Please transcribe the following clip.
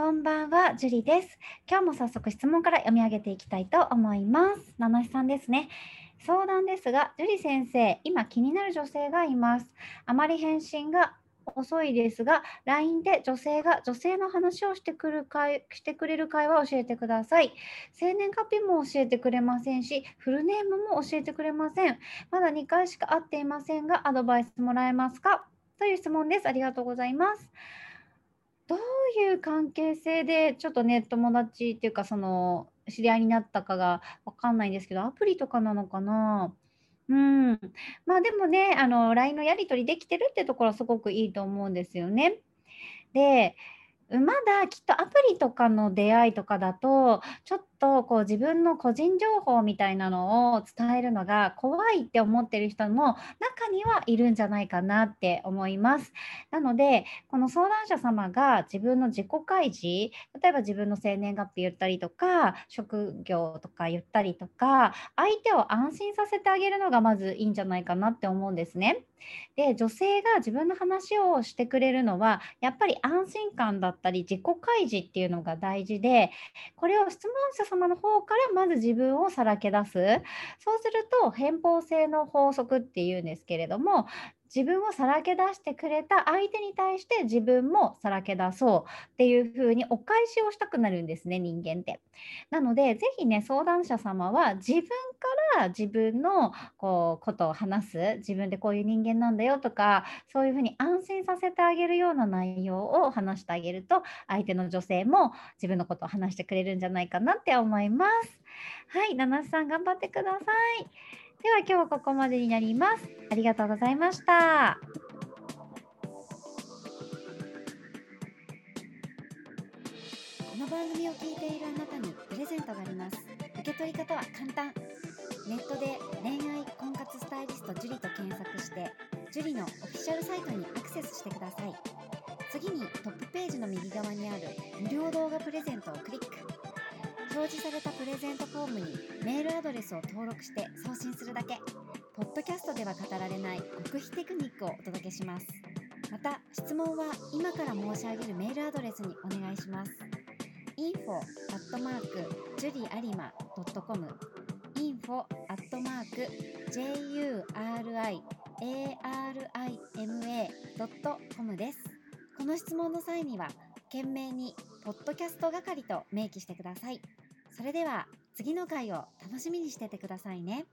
こんばんは、ジュリです。今日も早速質問から読み上げていきたいと思います。七七さんですね。相談ですが、ジュリ先生、今気になる女性がいます。あまり返信が遅いですが、LINE で女性が女性の話をしてくる会してくれる会話を教えてください。生年月日も教えてくれませんし、フルネームも教えてくれません。まだ2回しか会っていませんが、アドバイスもらえますか？という質問です。ありがとうございます。どういう関係性でちょっとね、友達っていうか、その、知り合いになったかが分かんないんですけど、アプリとかなのかな？うん。まあ、でもね、あの、LINE のやり取りできてるってところはすごくいいと思うんですよね。で、まだきっとアプリとかの出会いとかだと、ちょっとこう自分の個人情報みたいなのを伝えるのが怖いって思ってる人も中にはいるんじゃないかなって思います。なので、この相談者様が自分の自己開示、例えば自分の生年月日言ったりとか、職業とか言ったりとか、相手を安心させてあげるのがまずいいんじゃないかなって思うんですね。で、女性が自分の話をしてくれるのは、やっぱり安心感だったり、自己開示っていうのが大事で、これを質問者様の方からまず自分をさらけ出す。そうすると、偏方性の法則っていうんですけれども、自分をさらけ出してくれた相手に対して自分もさらけ出そうっていう風にお返しをしたくなるんですね、人間って。なので、ぜひね、相談者様は自分から自分のこうことを話す、自分でこういう人間なんだよとか、そういう風に安心させてあげるような内容を話してあげると、相手の女性も自分のことを話してくれるんじゃないかなって思います。はい、七瀬さん頑張ってください。では今日はここまでになります。ありがとうございました。この番組を聞いているあなたにプレゼントがあります。受け取り方は簡単。ネットで恋愛婚活スタイリスト樹と検索して、樹のオフィシャルサイトにアクセスしてください。次にトップページの右側にある無料動画プレゼントをクリック。表示されたプレゼントフォームにメールアドレスを登録して送信するだけ。ポッドキャストでは語られない極秘テクニックをお届けします。また、質問は今から申し上げるメールアドレスにお願いします。info アットマーク juriarima.com info アットマーク juriarima.com です。この質問の際には、懸命にポッドキャスト係と明記してください。それでは次の回を楽しみにしててくださいね。